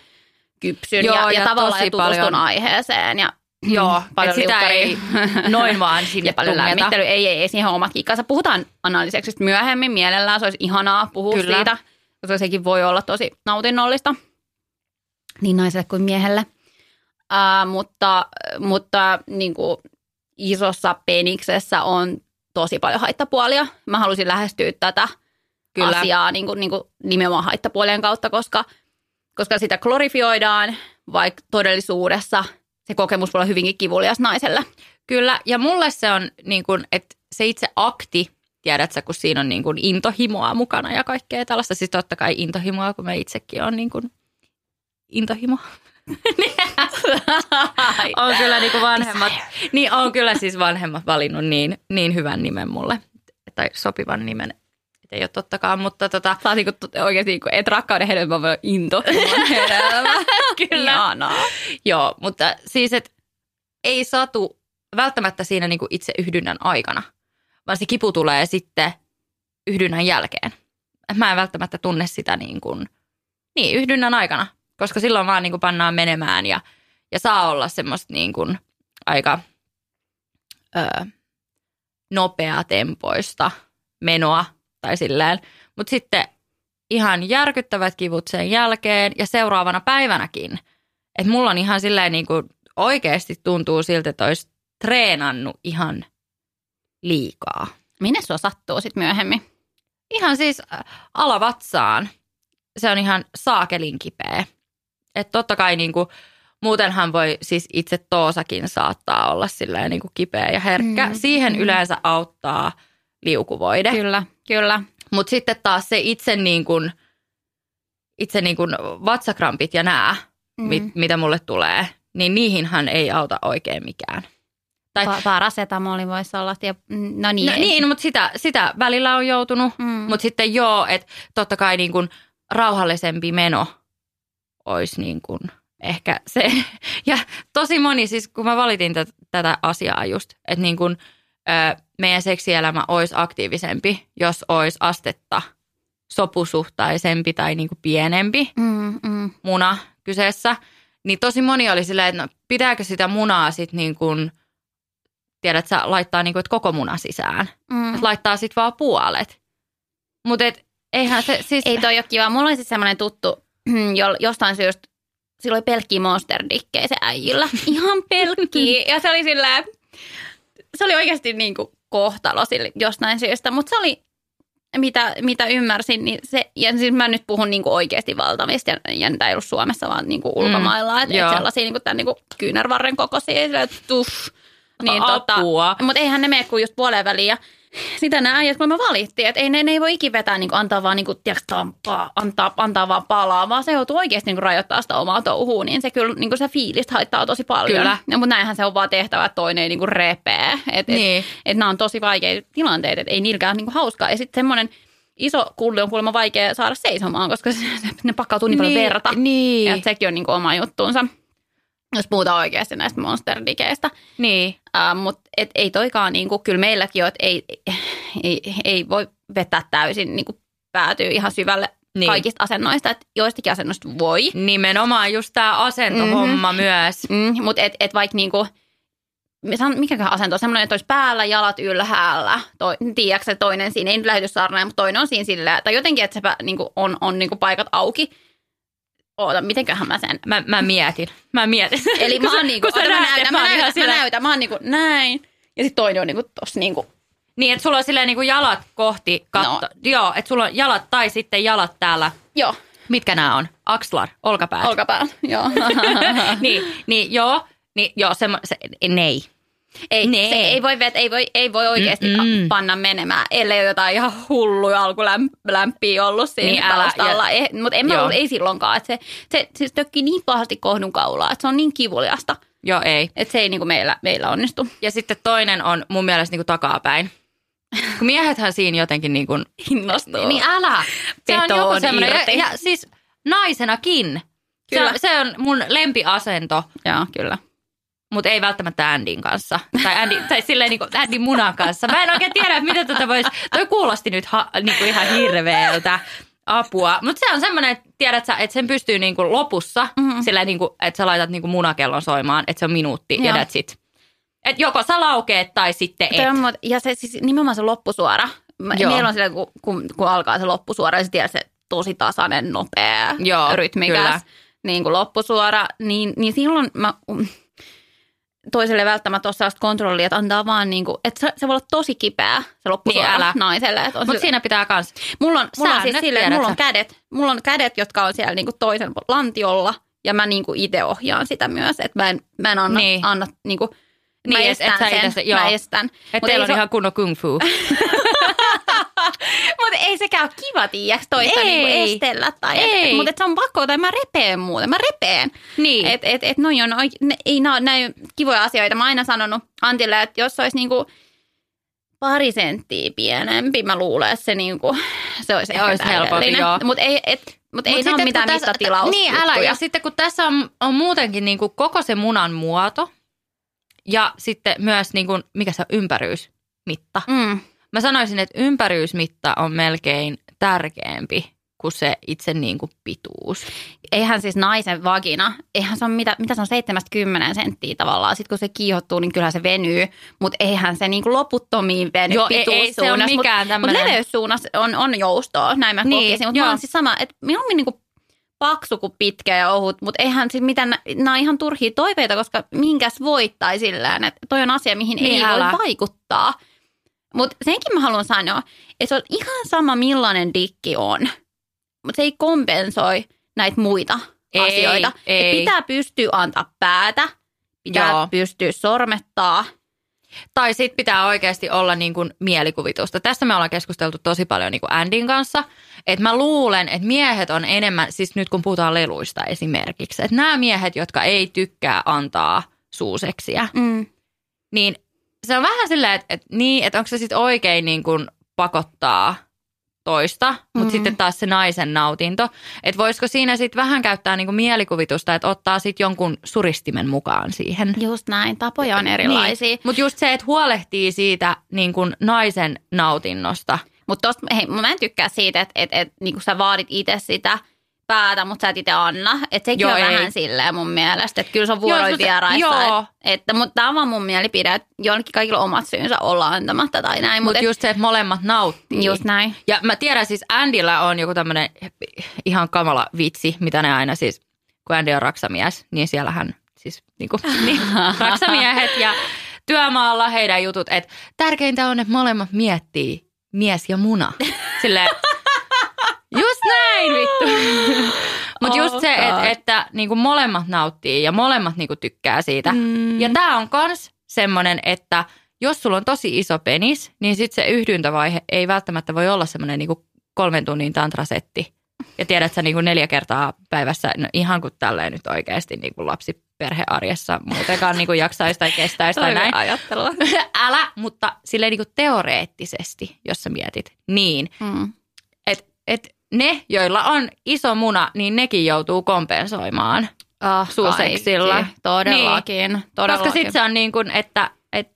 kypsyn Joo, ja, ja, ja tavallaan ja tutustun paljon- aiheeseen. Ja, Joo, paljon sitä ei noin vaan sinne ja paljon lämmittely. Ei, ei, ei, siihen on omat kikkansa. Puhutaan analiseksistä myöhemmin mielellään. Se olisi ihanaa puhua Kyllä. siitä, koska sekin voi olla tosi nautinnollista niin naiselle kuin miehelle. Uh, mutta mutta niin kuin isossa peniksessä on tosi paljon haittapuolia. Mä halusin lähestyä tätä Kyllä. asiaa niin kuin, niin kuin nimenomaan haittapuolien kautta, koska, koska sitä glorifioidaan, vaikka todellisuudessa se kokemus voi olla hyvinkin kivulias naiselle. Kyllä, ja mulle se on niin kuin, että se itse akti, tiedätkö, kun siinä on niin kuin intohimoa mukana ja kaikkea tällaista. Siis totta kai intohimoa, kun mä itsekin on niin kuin intohimo. on kyllä niin kuin vanhemmat, niin on kyllä siis vanhemmat valinnut niin, niin hyvän nimen mulle, tai sopivan nimen. Et ei ole tottakaan, mutta tota, Sä oot niinku, t- oikeasti, niinku, et rakkauden hedelmä voi into. Kyllä. Ihanaa. Joo, mutta siis, että ei satu välttämättä siinä niin kuin itse yhdynnän aikana, vaan se kipu tulee sitten yhdynnän jälkeen. Mä en välttämättä tunne sitä niin, kuin, niin yhdynnän aikana, koska silloin vaan niin kuin pannaan menemään ja, ja saa olla semmoista niin kuin aika ö, nopeatempoista menoa tai silleen. Mutta sitten ihan järkyttävät kivut sen jälkeen ja seuraavana päivänäkin. Että mulla on ihan silleen niin kuin oikeasti tuntuu siltä, että olisi treenannut ihan liikaa. Minne sua sattuu sitten myöhemmin? Ihan siis alavatsaan. Se on ihan saakelin kipeä. Että totta kai niin kuin, muutenhan voi siis itse toosakin saattaa olla silleen niin kuin kipeä ja herkkä. Mm, Siihen mm. yleensä auttaa liukuvoide. Kyllä, kyllä. Mutta sitten taas se itse, niin kuin, itse niin kuin vatsakrampit ja nämä, Mm. mit, mitä mulle tulee, niin niihinhän ei auta oikein mikään. Tai, Pa- parasetamoli voisi olla. Ja, no niin. no, niin, mutta sitä, sitä välillä on joutunut. Mm. Mutta sitten joo, että totta kai niin kuin rauhallisempi meno olisi niin kuin ehkä se. Ja tosi moni, siis kun mä valitin tätä, tätä asiaa just, että niin kuin, ö, meidän seksielämä olisi aktiivisempi, jos olisi astetta sopusuhtaisempi tai niin kuin pienempi Mm, mm. muna kyseessä. Niin tosi moni oli silleen, että no, pitääkö sitä munaa sitten niin kuin, tiedät sä, laittaa niin kuin, että koko muna sisään. Mm. Että laittaa sitten vaan puolet. Mutta eihän se siis... Ei toi ole kiva. Mulla oli siis semmoinen tuttu, jostain syystä, sillä oli pelkkiä monsterdikkejä se äijillä. Ihan pelkkiä. Ja se oli silleen, se oli oikeasti niin kuin kohtalo sille jostain syystä, mutta se oli, mitä, mitä ymmärsin, niin se, ja siis mä nyt puhun niin kuin oikeasti valtavista, ja, ja tämä ei ollut Suomessa, vaan niin kuin ulkomailla, mm, että et sellaisia niin kuin tämän niin kuin kyynärvarren kokoisia, tuff. Niin, tota, Apua. mutta eihän ne mene kuin just puoleen väliin. Ja sitä nämä äijät, kun me valittiin, että ei ne, ne ei voi ikin vetää, niin kuin antaa vaan, niin kuin, tiedätkö, tampaa, antaa, antaa vaan palaa, vaan se joutuu oikeasti niin kuin rajoittaa sitä omaa touhua, niin se kyllä niin kuin se fiilistä haittaa tosi paljon. Kyllä. Ja, mutta näinhän se on vaan tehtävä, että toinen ei niin kuin repee. Että Niin. et, et nämä on tosi vaikeita tilanteita, että ei niilläkään niin kuin hauskaa. Ja sitten semmoinen iso kulli on kuulemma vaikea saada seisomaan, koska se, se, ne pakkautuu niin, paljon verta. Niin, Ja sekin on niin kuin oma juttuunsa, jos puhutaan oikeasti näistä monsterdikeistä. niin. Uh, Mutta ei toikaan, niinku, kyllä meilläkin on, että ei, ei, ei voi vetää täysin, niinku, päätyy ihan syvälle Niin. kaikista asennoista, että joistakin asennoista voi. Nimenomaan just tämä asentohomma mm-hmm. myös. Mm, Mutta et, et vaikka niinku, mikäköhän asento on semmoinen, että olisi päällä, jalat ylhäällä. Toi, tiedätkö, se toinen siinä ei nyt lähetyssaarnaan, mutta toinen on siinä sillä, tai jotenkin, että se niinku, on, on niinku paikat auki. Oota, mitenköhän mä sen Mä, mä mietin. Mä mietin. Eli mä oon niinku, kun sä ota, mä näytän, mä näytän, mä näytän, mä oon niinku näin. Ja sitten toinen on niinku tossa niinku, Niin, että sulla on silleen niin kuin jalat kohti katto. No. Joo, että sulla on jalat tai sitten jalat täällä. joo, Mitkä nämä on? Akslar, olkapäät. olkapäällä, joo. niin, niin, joo. Niin, joo, semmo, se, nei. Ei, Nee. se ei voi, vet, ei voi, ei voi oikeasti Mm-mm. panna menemään, ellei ole jotain ihan hulluja alkulämpiä ollut siinä Niin, taustalla. ja- Mutta en mä ollut, ei silloinkaan. Et se, se, se tökkii niin pahasti kohdun kaulaa, että se on niin kivuliasta, Joo, ei. että se ei niinku meillä, meillä onnistu. Ja sitten toinen on mun mielestä niin kuin takapäin. Kun miehethän siinä jotenkin niin kuin, Innostuu. niin älä. Se on joku semmoinen, ja, ja siis naisenakin. Se Kyllä. on, se on mun lempiasento, Joo, kyllä. Mutta ei välttämättä Andin kanssa. Tai, Andy, tai silleen niin kuin Andin munan kanssa. Mä en oikein tiedä, mitä tätä voisi... Toi kuulosti nyt ha, niin kuin ihan hirveältä apua. Mutta se on semmoinen, että tiedät sä, että sen pystyy niinku lopussa, Mhm. mm-hmm. sillä niinku, että sä laitat niinku munakellon soimaan, että se on minuutti ja Joo. that's it. Et joko sä laukeet tai sitten et. On, muut- ja se siis nimenomaan se loppusuora. Joo. Meillä on sillä, kun, kun, kun alkaa se loppusuora, ja se tiedät se tosi tasainen, nopea, Joo, rytmikäs kyllä. niin kuin loppusuora, niin, niin silloin mä toiselle välttämättä ole sellaista kontrollia, että antaa vaan niin kuin, että se, se voi olla tosi kipeä se loppusuora Niin, älä. naiselle. Mutta sille- siinä pitää kans. Mulla on, mulla on siis silleen, että mulla on kädet, mulla on kädet, jotka on siellä niinku toisen lantiolla ja mä niinku itse ohjaan sitä myös, että mä en, mä en anna, Niin. niin. anna niinku, Niin, mä et- estän et sä sen, itse se- joo. mä estän. Että teillä ei on se- ihan kunnon kung fu. Ei sekään ole kiva, tiiäks, toista Ei. niinku estellä. Tai Ei. Et, mutta et se on pakko, tai mä repeen muuten, mä repeen. niin. Et, et, et noi on, ne, ei nää, näin kivoja asioita. Mä oon aina sanonut Antille, että jos olisi niinku pari senttiä pienempi, mä luulen, että se, niinku, se olisi, Olisi helpompi. Mutta ei, et, mut ei Mut ole sitten, mitään tässä- mittatilaus. Niin, älä. Ja sitten kun tässä on, on muutenkin niin kuin koko se munan muoto ja sitten myös niin kuin, mikä se on, ympäryysmitta. Mm. Mä sanoisin, että ympäryysmitta on melkein tärkeämpi kuin se itse niin kuin pituus. Eihän siis naisen vagina, eihän se on mitä, mitä se on 70 senttiä tavallaan. Sitten kun se kiihottuu, niin kyllä se venyy, mutta eihän se niinku loputtomiin veny Joo, ei- ei se pituussuunnassa. mikään Mutta tämmönen- leveyssuunnassa on, on joustoa, näin mä Niin, niin, kokisin. Mutta mä oon siis sama, että mieluummin niinku paksu kuin pitkä ja ohut, mutta eihän siis mitään, nämä on ihan turhia toiveita, koska minkäs voittai sillään, että toi on asia, mihin Niin, ei voi vaikuttaa. Mutta senkin mä haluan sanoa, että se on ihan sama millainen dikki on, mutta se ei kompensoi näitä muita Ei, asioita. Et ei. pitää pystyä antaa päätä, pitää Joo. Pystyä sormettaa. Tai sitten pitää oikeasti olla niin kuin mielikuvitusta. Tästä me ollaan keskusteltu tosi paljon niin kuin Andin kanssa. Että mä luulen, että miehet on enemmän, siis nyt kun puhutaan leluista esimerkiksi, että nämä miehet, jotka ei tykkää antaa suuseksiä, Mm. niin se on vähän silleen, että, että, niin, että onko se sitten oikein niin kuin pakottaa toista, mutta Mm. sitten taas se naisen nautinto. Että voisiko siinä sitten vähän käyttää niin kuin mielikuvitusta, että ottaa sitten jonkun suristimen mukaan siihen. Just näin, tapoja on erilaisia. Niin. Mutta just se, että huolehtii siitä niin kuin naisen nautinnosta. Mutta mä en tykkää siitä, että et, et, niinku sä vaadit itse sitä päätä, mutta sä et itse anna. Että sekin Joo, on ei. vähän silleen mun mielestä. Että kyllä se on Joo, vuoroin mut- vieraissa. joo. Et, että, mutta tämä on vaan mun mielipide, että jonnekin kaikilla omat syynsä olla antamatta tai näin. Mutta Mutta just se, että molemmat nauttii. just näin. Ja mä tiedän siis Andyllä on joku tämmöinen ihan kamala vitsi, mitä ne aina siis, kun Andy on raksamies, niin siellähän siis niinku, niin, raksamiehet ja työmaalla heidän jutut, että tärkeintä on, että molemmat miettii mies ja muna. Silleen, just näin vittu. Mutta just se, God. että, niinku molemmat nauttii ja molemmat niinku tykkää siitä. Mm. Ja tämä on kans semmoinen, että jos sulla on tosi iso penis, niin sitten se yhdyntävaihe ei välttämättä voi olla semmoinen niinku kolmen tunnin tantrasetti. Ja tiedät sä niinku neljä kertaa päivässä, no ihan kuin tälleen nyt oikeasti niinku lapsi perhearjessa muutenkaan niinku jaksaisi tai kestäisi tai näin. ajattelua. Älä, mutta silleen niinku teoreettisesti, jos sä mietit, niin, Mm. että et ne, joilla on iso muna, niin nekin joutuu kompensoimaan. Oh, Suuseksilla. kaikki. Todellakin. Niin. Todellakin. Koska sitten se on niin kuin, että, että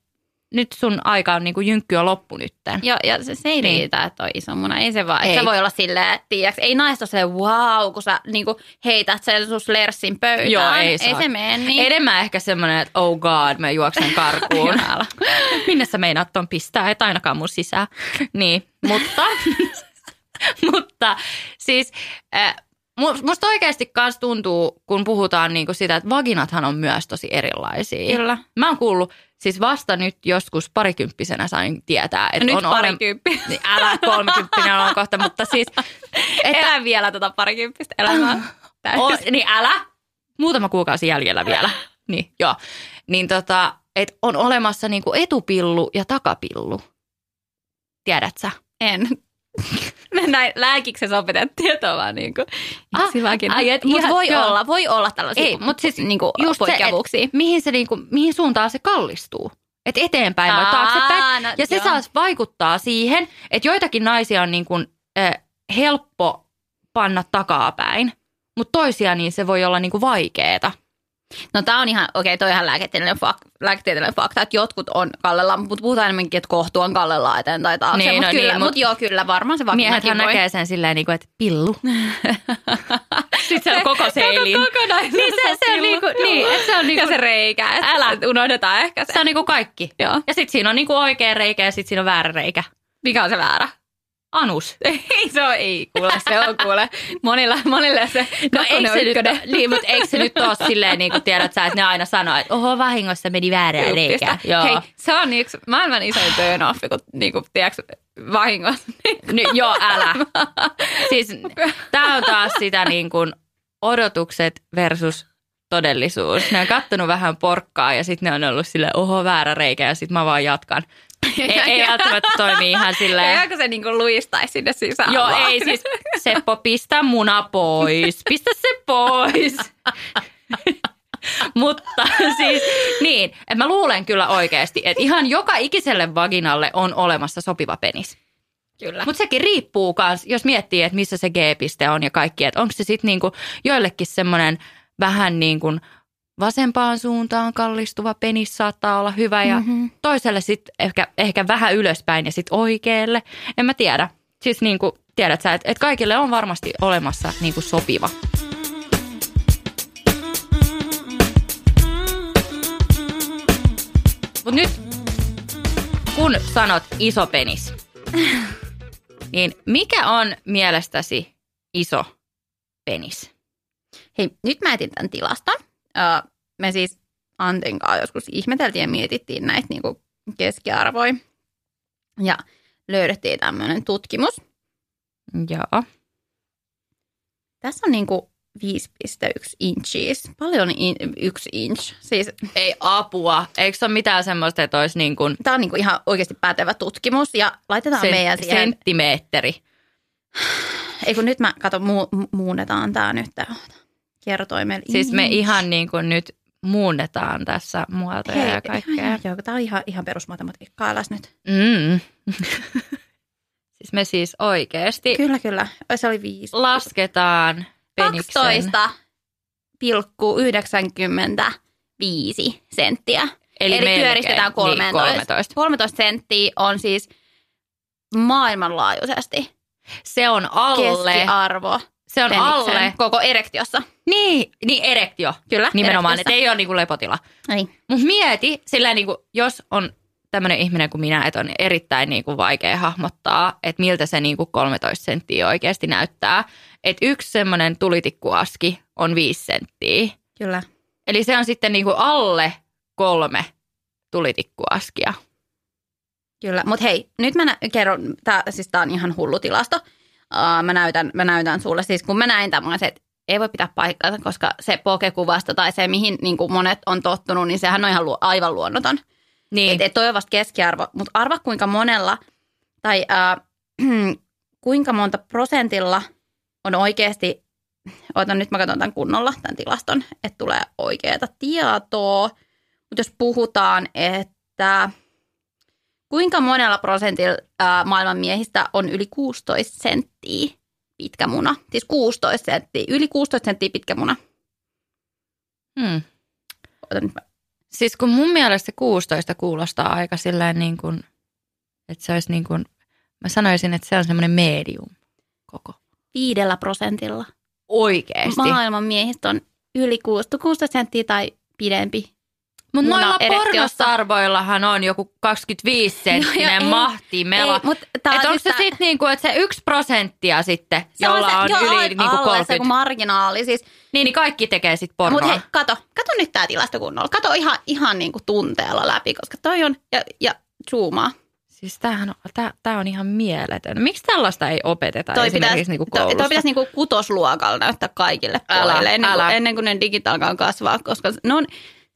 nyt sun aika on niin kuin jynkky on loppu nytten. Ja, ja se, se ei Niin. riitä, että on iso muna. Ei se vaan. Ei. Se voi olla silleen, tiiäks, ei naista silleen wow, kun sä niinku, heität sen sun slerssin pöytään. Joo, ei ei se mene niin. Enemmän ehkä semmoinen, että oh god, mä juoksen karkuun. Minne sä meinaat ton pistää, et ainakaan mun sisään. Niin, mutta, mutta siis äh, mu- musta oikeasti kans tuntuu, kun puhutaan niinku sitä, että vaginathan on myös tosi erilaisia. Kyllä. Mä oon kuullut, siis vasta nyt joskus parikymppisenä sain tietää, että Nyt on parikymppinen. Niin älä kolmekymppinen on kohta, mutta siis... Että, Elä vielä tota parikymppistä elämää. o, niin älä. Muutama kuukausi jäljellä vielä. Niin, joo. Niin tota, et on olemassa niinku etupillu ja takapillu. Tiedät sä? En. Näin lääkiksessä opetettiin, että on vaan niinku Ah, yksiväkin. ai, et Mutta ihan- voi joo. olla, voi olla tällaisia Ei, mut siis niinku just se, poikkeavuuksia. et mihin, se niinku, mihin suuntaan se kallistuu. Et eteenpäin vai Aa, taaksepäin. no ja se joo. taas vaikuttaa siihen, että joitakin naisia on niinku, äh, helppo panna takapäin, mutta toisia niin se voi olla niinku vaikeeta. No tää on ihan, okei, toi ihan lääketieteellinen, fak, lääketieteellinen fakta, että jotkut on kallella, mutta puhutaan enemmänkin, että kohtu on kallella eteen tai taakse. Niin, Niin, mutta no kyllä, niin, mut, mut- joo, kyllä, varmaan se Miehethän voi. näkee sen silleen, niin kuin, että pillu. Sitten se on koko seilin. Kokonaisuus Niin se, se on niinku, niin, että se on niinku, Ja se reikä, että Älä. että unohdetaan ehkä se. se on niinku kaikki. Joo. Ja sitten siinä on niinku oikea reikä ja sitten siinä on väärä reikä. Mikä on se väärä? Anus. Ei se on, ei kuule, se on kuule. Monilla, monille se No eikö se, nyt, ykkönen. niin, mutta eikö se nyt ole silleen, niin kuin tiedät sä, että ne aina sanoo, että oho, vahingossa meni väärään reikään. Joo. Hei, se on yksi maailman isoin turn off, kun niinku, tiedätkö, vahingossa. Ny, joo, älä. Siis tämä on taas sitä niin kuin odotukset versus todellisuus. Ne on kattonut vähän porkkaa ja sitten ne on ollut silleen, oho, väärä reikä ja sitten mä vaan jatkan. Ei, ei välttämättä toimi ihan silleen. Eikä se niinku luistaisi sinne sisään. Joo, vaan. ei siis, Seppo, pistä muna pois. Pistä se pois. Mutta siis niin, että mä luulen kyllä oikeasti, että ihan joka ikiselle vaginalle on olemassa sopiva penis. Kyllä. Mutta sekin riippuu kans, jos miettii, että missä se G-piste on ja kaikki, että onko se sitten niinku joillekin semmoinen vähän niin kuin vasempaan suuntaan kallistuva penis saattaa olla hyvä ja Mhm. toiselle sitten ehkä, ehkä vähän ylöspäin ja sitten oikealle. En mä tiedä. Siis niin kuin tiedät sä, että et kaikille on varmasti olemassa niin kuin sopiva. Mutta nyt kun sanot iso penis, niin mikä on mielestäsi iso penis? Hei, nyt mä etin tämän tilaston. Me siis Antin kanssa joskus ihmeteltiin ja mietittiin näitä niinku keskiarvoja. Ja löydettiin tämmöinen tutkimus. Joo. Tässä on niinku 5,1 inches. Paljon in, yksi inch. Siis Ei apua. Eikö se ole mitään semmoista, että olisi niin kuin tämä on niinku ihan oikeasti pätevä tutkimus. Ja laitetaan sen, meidän siihen... senttimeetteri? Ei kun nyt mä, kato, mu, mu- muunnetaan tämä nyt. Tää. Kertoimella. Siis me ihan niin kuin nyt muunnetaan tässä muotoja ja kaikkea. Joo, tämä on ihan, ihan perusmatematiikkaa. Äläs nyt. Mm. siis me siis oikeasti Kyllä, kyllä. Se oli viisi. lasketaan peniksen. 12,95 senttiä. Eli, Eli melkein. pyöristetään 13. Niin, 13. 13 senttiä on siis maailmanlaajuisesti Se on alle. keskiarvo Se on peniksen alle. koko erektiossa. Niin, niin erektio. Kyllä, Nimenomaan, että ei ole niinku lepotila. Niin. Mutta mieti, sillä niinku, jos on tämmöinen ihminen kuin minä, että on erittäin niinku vaikea hahmottaa, että miltä se niinku 13 senttiä oikeasti näyttää. Että yksi semmoinen tulitikkuaski on 5 senttiä. Kyllä. Eli se on sitten niinku alle kolme tulitikkuaskia. Kyllä, mutta hei, nyt mä nä- kerron, tää, siis tää on ihan hullu tilasto. Uh, mä, näytän, mä näytän sulle, siis kun mä näin tämän, se, että ei voi pitää paikkaansa, koska se pokekuvasta tai se, mihin niin kuin monet on tottunut, niin sehän on ihan lu- aivan luonnoton. Niin. Et, et toi on vasta keskiarvo, mutta arva kuinka monella tai äh, kuinka monta prosentilla on oikeasti, otan nyt mä katson tämän kunnolla, tämän tilaston, että tulee oikeaa tietoa. Mutta jos puhutaan, että kuinka monella prosentilla äh, maailman miehistä on yli 16 senttiä pitkä muna. Siis 16 senttiä, yli 16 senttiä pitkä muna. Hmm. Otan nyt mä Siis kun mun mielestä se 16 kuulostaa aika silleen niin kuin, että se olisi niin kuin, mä sanoisin, että se on semmoinen medium koko. viidellä prosentilla. Oikeesti. Maailman miehistä on yli 16 16 senttiä tai pidempi. Muna noilla erektiossa. pornostarvoillahan on joku 25 Joo, ja senttinen ei- mahti mela. Mutta on onko se sitten niinku, että se yksi prosenttia sitten, se on jolla se, on, joo, yli niinku se 30. kun marginaali. Siis, Niin, niin kaikki tekee sitten pornoa. mutta hei, kato, kato nyt tämä tilasto kunnolla. Kato ihan, ihan niin kuin tunteella läpi, koska toi on, ja, ja zoomaa. Siis tämähän on, tää, tää on ihan mieletön. Miksi tällaista ei opeteta Toi esimerkiksi pitäisi, niinku toi, koulussa? toi pitäisi niinku kutosluokalla näyttää kaikille Älä, pojille ennen, älä. kuin, ennen kuin ne digit alkaa kasvaa, koska ne on,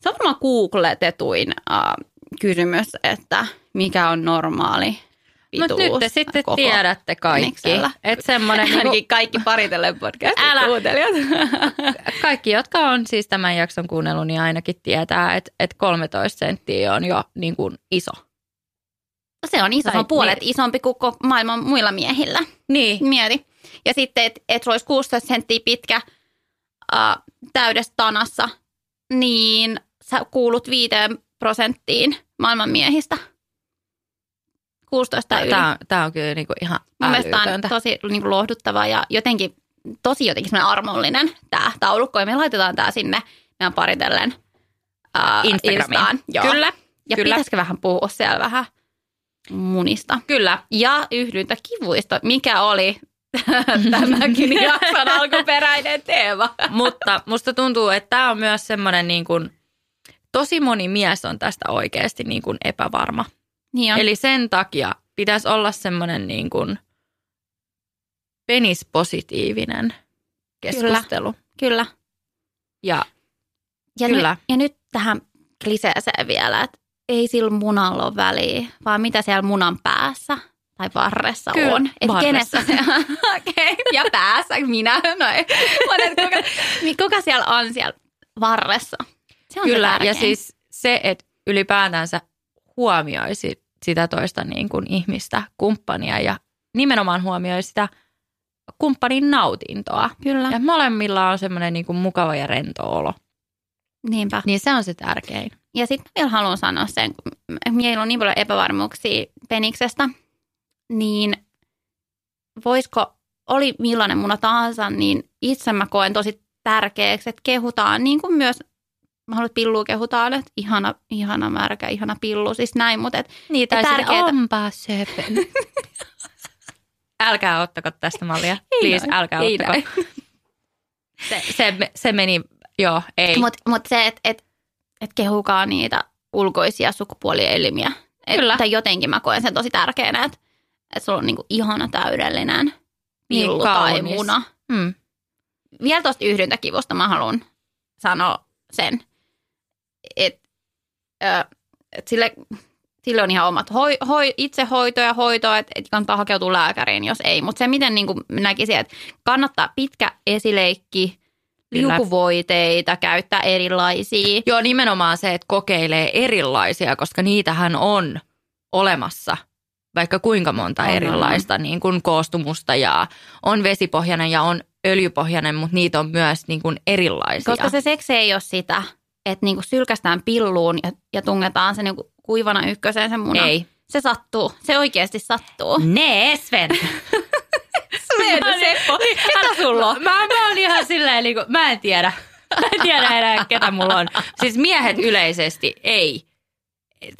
se on varmaan googletetuin uh, kysymys, että mikä on normaali Mutta nyt te sitten koko tiedätte kaikki. Että semmoinen Ainakin kaikki paritellen podcastin Älä. kuuntelijat. kaikki, jotka on siis tämän jakson kuunnellut, niin ainakin tietää, että, että 13 senttiä on jo niin kuin iso. Se on iso, se on puolet niin. isompi kuin koko maailman muilla miehillä. Niin. Mieti. Ja sitten, että et se olisi 16 senttiä pitkä äh, täydessä tanassa, niin sä kuulut viiteen prosenttiin maailman miehistä. 16 yli. Tämä on, tää on kyllä niinku ihan Mun mielestä on tosi niin kuin lohduttava ja jotenkin tosi jotenkin semmoinen armollinen tämä taulukko. Ja me laitetaan tämä sinne meidän paritellen ää, Instagramiin. Instaan. Joo. Kyllä, Ja kyllä. pitäisikö vähän puhua siellä vähän munista. Kyllä. Ja yhdyntä kivuista, mikä oli tämäkin jakson alkuperäinen teema. Mutta musta tuntuu, että tämä on myös semmoinen niin kuin, tosi moni mies on tästä oikeasti niin kuin epävarma. Niin on. Eli sen takia pitäisi olla semmoinen niin kuin penispositiivinen keskustelu. Kyllä. Ja Ja, Kyllä. Nyt, ja nyt tähän kliseeseen vielä, että ei sillä munalla ole väliä, vaan mitä siellä munan päässä tai varressa Kyllä, on. Että varressa. kenessä se okay. Ja päässä, minä. No ei. Kuka, kuka siellä on siellä varressa. Se on se kyllä, ja tärkein. siis se, että ylipäätänsä huomioisi sitä toista niin kuin ihmistä, kumppania ja nimenomaan huomioi sitä kumppanin nautintoa. Kyllä, Ja molemmilla on semmoinen niin kuin mukava ja rento olo. niinpä. Niin se on se tärkein. Ja sitten vielä haluan sanoa sen, kun meillä on niin paljon epävarmuuksia peniksestä, niin voisiko, oli millainen muna tahansa, niin itse mä koen tosi tärkeäksi, että kehutaan, niin kuin myös, mä haluan, että pillua kehutaan, että ihana, ihana märkä, ihana pillu, siis näin, mutta et, Niin, tai tärkeetä- onpa söpö. älkää ottako tästä mallia. Please, näin, älkää ei ottako. Se, se, se meni, joo, ei. Mutta mut se, että et, et kehukaa niitä ulkoisia sukupuolielimiä. Et, Kyllä. Tai jotenkin mä koen sen tosi tärkeänä, että et sulla on niinku ihana täydellinen pillu Niin tai muna. Mm. vielä tuosta yhdyntäkivusta mä haluan sanoa sen, että et sille, sille on ihan omat hoi, hoi, itsehoito ja hoito, että et kannattaa hakeutua lääkäriin, jos ei. Mutta se, miten niin näkisin, että kannattaa pitkä esileikki, liukuvoiteita, käyttää erilaisia. Joo, nimenomaan se, että kokeilee erilaisia, koska niitähän on olemassa vaikka kuinka monta On, on, erilaista niin kuin koostumusta ja on vesipohjainen ja on öljypohjainen, mutta niitä on myös niin kuin erilaisia. Koska se seksi ei ole sitä, että niinku sylkästään pilluun ja, ja tungetaan se niinku kuivana ykköseen se muna. Ei. Se sattuu. Se oikeasti sattuu. Nee, Sven. Meidän Seppo, ketä sulla on? Mä, mä oon ihan silleen, niin kuin, mä en tiedä. Mä en tiedä enää, ketä mulla on. Siis miehet yleisesti ei.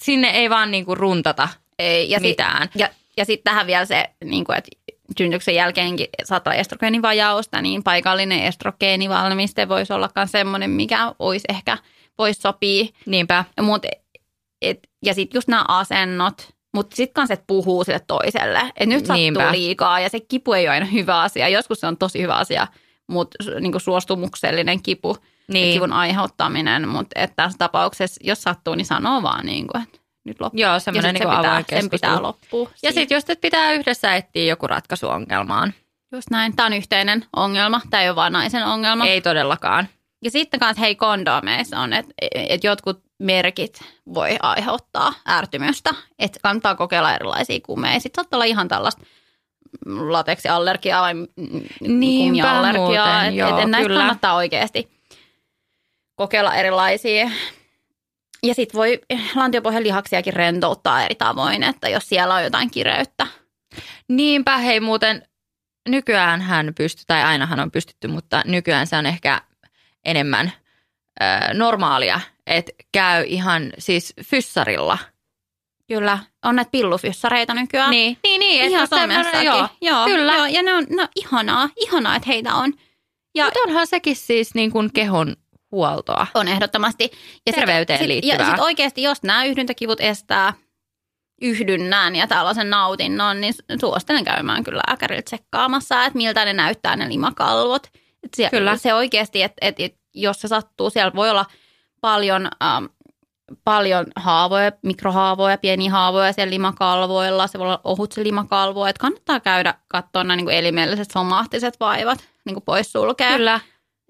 Sinne ei vaan niin kuin runtata Ei, ja mitään. Sit, ja, ja sitten tähän vielä se, niin kuin, että synnytyksen jälkeenkin saattaa estrogeenivajausta, niin paikallinen estrogeenivalmiste voisi olla myös semmoinen, mikä olisi ehkä, voisi sopia. Niinpä. Mut, et, ja sitten just nämä asennot, mutta sitten kanssa, että puhuu sille toiselle. Että nyt sattuu Niinpä. liikaa ja se kipu ei ole aina hyvä asia. Joskus se on tosi hyvä asia, mutta niin suostumuksellinen kipu, niin. Niin. kivun aiheuttaminen. Mutta että tässä tapauksessa, jos sattuu, niin sanoo vaan, niin kuin, että nyt loppuu. Joo, Ja semmoinen sit niin se pitää, avoin sen pitää loppua. Ja sitten jos te pitää yhdessä etsiä joku ratkaisu ongelmaan. Just näin. Tämä on yhteinen ongelma. Tämä ei ole vain naisen ongelma. Ei todellakaan. Ja sitten kanssa hei kondomeissa on, että et jotkut merkit voi aiheuttaa ärtymystä. Että kannattaa kokeilla erilaisia kumeja. Sitten saattaa olla ihan tällaista lateksiallergiaa vai Niinpä kumiallergiaa. muuten, Et, et näistä kyllä. kannattaa oikeasti kokeilla erilaisia. Ja sitten voi lantiopohjan lihaksiakin rentouttaa eri tavoin, että jos siellä on jotain kireyttä. Niinpä, hei muuten nykyään hän pystyy, tai ainahan on pystytty, mutta nykyään se on ehkä enemmän ö, normaalia, että käy ihan siis fyssarilla. Kyllä, on näitä pillufyssareita nykyään. Niin, niin, niin. että Ihan semmoinen- somessakin. Joo, joo, kyllä. Joo, ja ne on, ne on ihanaa, ihanaa, että heitä on. Ja Mutta onhan sekin siis niin kuin kehon huoltoa. on ehdottomasti. Ja Terveyteen sit, liittyvää. Ja sitten oikeasti, jos nämä yhdyntäkivut estää yhdynnän ja tällaisen nautinnon, niin suosittelen käymään kyllä lääkärillä tsekkaamassa, että miltä ne näyttää ne limakalvot. Se, Kyllä. se oikeasti, että et, et, jos se sattuu, siellä voi olla paljon, ähm, paljon haavoja, mikrohaavoja, pieniä haavoja siellä limakalvoilla. Se voi olla ohut se limakalvo, että kannattaa käydä katsoa nämä niin kuin elimelliset somaattiset vaivat niin kuin poissulkea Kyllä.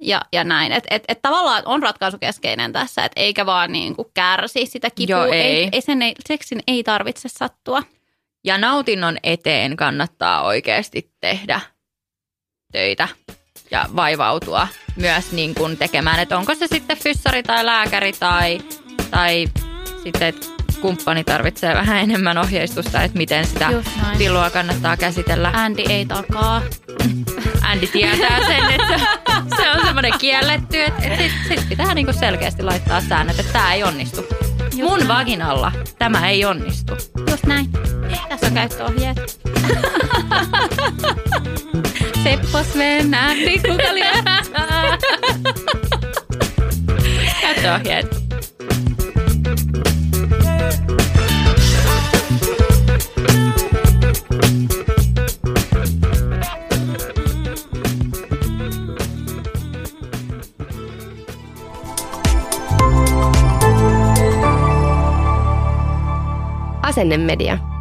ja, ja näin. Että et, et tavallaan on ratkaisukeskeinen tässä, että eikä vaan niin kuin kärsi sitä kipua. Joo, ei. ei, ei, sen ei, seksin ei tarvitse sattua. Ja nautinnon eteen kannattaa oikeasti tehdä töitä. Ja vaivautua myös niin kuin tekemään, että onko se sitten fyssari tai lääkäri tai, tai sitten, että kumppani tarvitsee vähän enemmän ohjeistusta, että miten sitä pilloa kannattaa käsitellä. Andy ei takaa. Andy tietää sen, että se on semmoinen kielletty, että sit, sit pitää niinku selkeästi laittaa säännöt, että tämä ei onnistu. Just Mun näin. vaginalla tämä ei onnistu. Just näin. Tässä on käyttöohjeet. Seppo Sven, Andy, kuka Käyttöohjeet. Asennemedia.